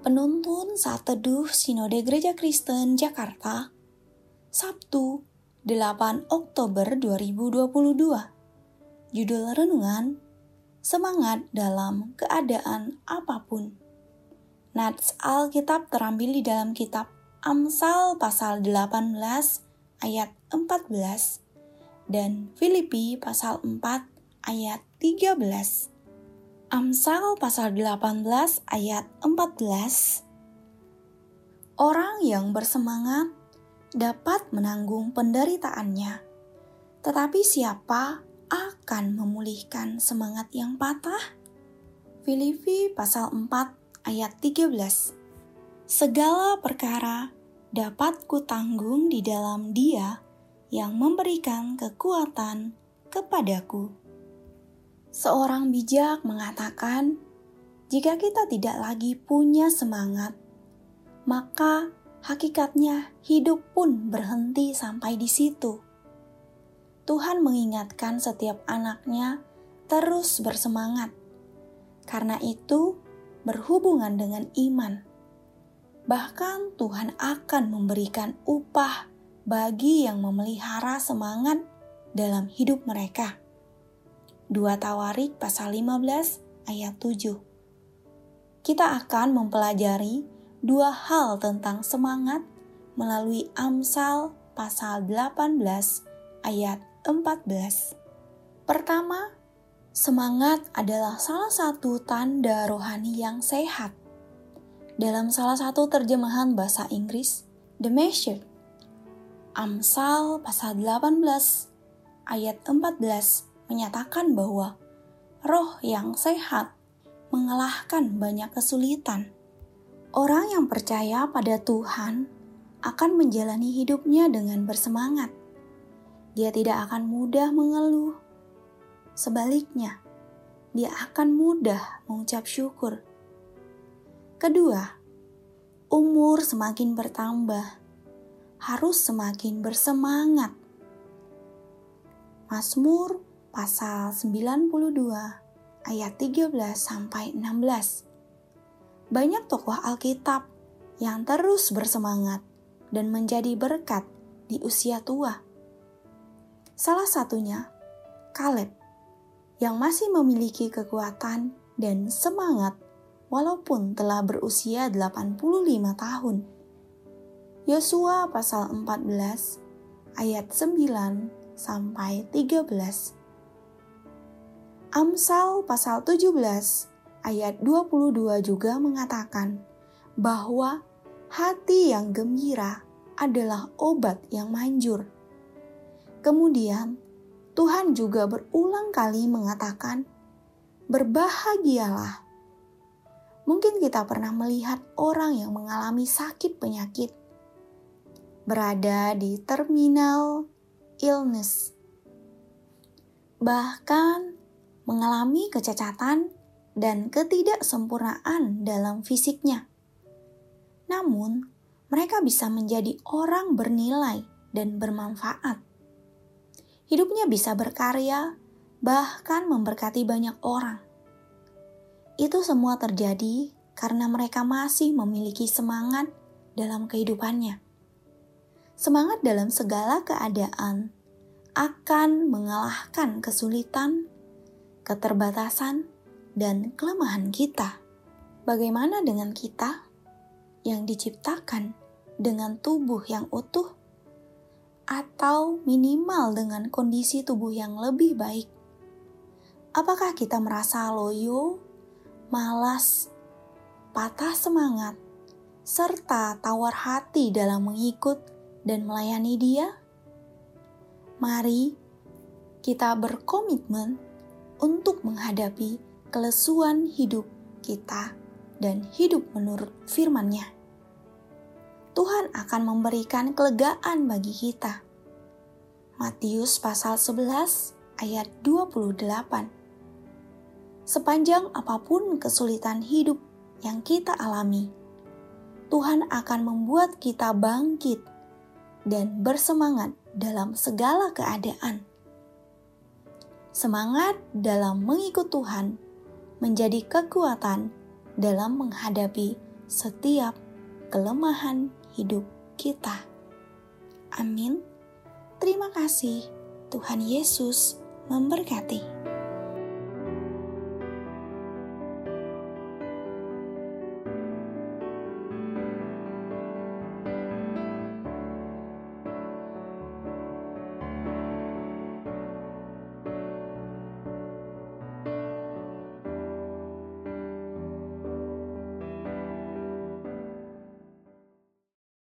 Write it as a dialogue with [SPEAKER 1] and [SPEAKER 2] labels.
[SPEAKER 1] Penuntun Saat Teduh Sinode Gereja Kristen Jakarta Sabtu 8 Oktober 2022 Judul Renungan Semangat dalam keadaan apa pun. Nats Alkitab terambil di dalam kitab Amsal pasal 18 ayat 14 dan Filipi pasal 4 ayat 13 Amsal pasal 18 ayat 14 Orang yang bersemangat dapat menanggung penderitaannya, tetapi siapa akan memulihkan semangat yang patah? Filipi pasal 4 ayat 13 Segala perkara dapat kutanggung di dalam dia yang memberikan kekuatan kepadaku. Seorang bijak mengatakan, "Jika kita tidak lagi punya semangat, maka hakikatnya hidup pun berhenti sampai di situ." Tuhan mengingatkan setiap anaknya terus bersemangat, karena itu berhubungan dengan iman. Bahkan Tuhan akan memberikan upah bagi yang memelihara semangat dalam hidup mereka. 2 Tawarik pasal 15 ayat 7. Kita akan mempelajari dua hal tentang semangat melalui Amsal pasal 18 ayat 14. Pertama, semangat adalah salah satu tanda rohani yang sehat. Dalam salah satu terjemahan bahasa Inggris, The Measure, Amsal pasal 18 ayat 14 menyatakan bahwa roh yang sehat mengalahkan banyak kesulitan. Orang yang percaya pada Tuhan akan menjalani hidupnya dengan bersemangat. Dia tidak akan mudah mengeluh. Sebaliknya, dia akan mudah mengucap syukur. Kedua, umur semakin bertambah, harus semakin bersemangat. Mazmur pasal 92 ayat 13 sampai 16. Banyak tokoh Alkitab yang terus bersemangat dan menjadi berkat di usia tua. Salah satunya Kaleb yang masih memiliki kekuatan dan semangat walaupun telah berusia 85 tahun. Yosua pasal 14 ayat 9 sampai 13. Amsal pasal 17 ayat 22 juga mengatakan bahwa hati yang gembira adalah obat yang manjur. Kemudian Tuhan juga berulang kali mengatakan, "Berbahagialah." Mungkin kita pernah melihat orang yang mengalami sakit penyakit berada di terminal illness. Bahkan mengalami kecacatan dan ketidaksempurnaan dalam fisiknya. Namun, mereka bisa menjadi orang bernilai dan bermanfaat. Hidupnya bisa berkarya, bahkan memberkati banyak orang. Itu semua terjadi karena mereka masih memiliki semangat dalam kehidupannya. Semangat dalam segala keadaan akan mengalahkan kesulitan keterbatasan, dan kelemahan kita. Bagaimana dengan kita yang diciptakan dengan tubuh yang utuh, atau minimal dengan kondisi tubuh yang lebih baik? Apakah kita merasa loyo, malas, patah semangat, serta tawar hati dalam mengikut dan melayani Dia? Mari kita berkomitmen untuk menghadapi kelesuan hidup kita dan hidup menurut firman-Nya. Tuhan akan memberikan kelegaan bagi kita. Matius pasal 11 ayat 28. Sepanjang apa pun kesulitan hidup yang kita alami, Tuhan akan membuat kita bangkit dan bersemangat dalam segala keadaan Semangat dalam mengikut Tuhan menjadi kekuatan dalam menghadapi setiap kelemahan hidup kita. Amin. Terima kasih. Tuhan Yesus memberkati.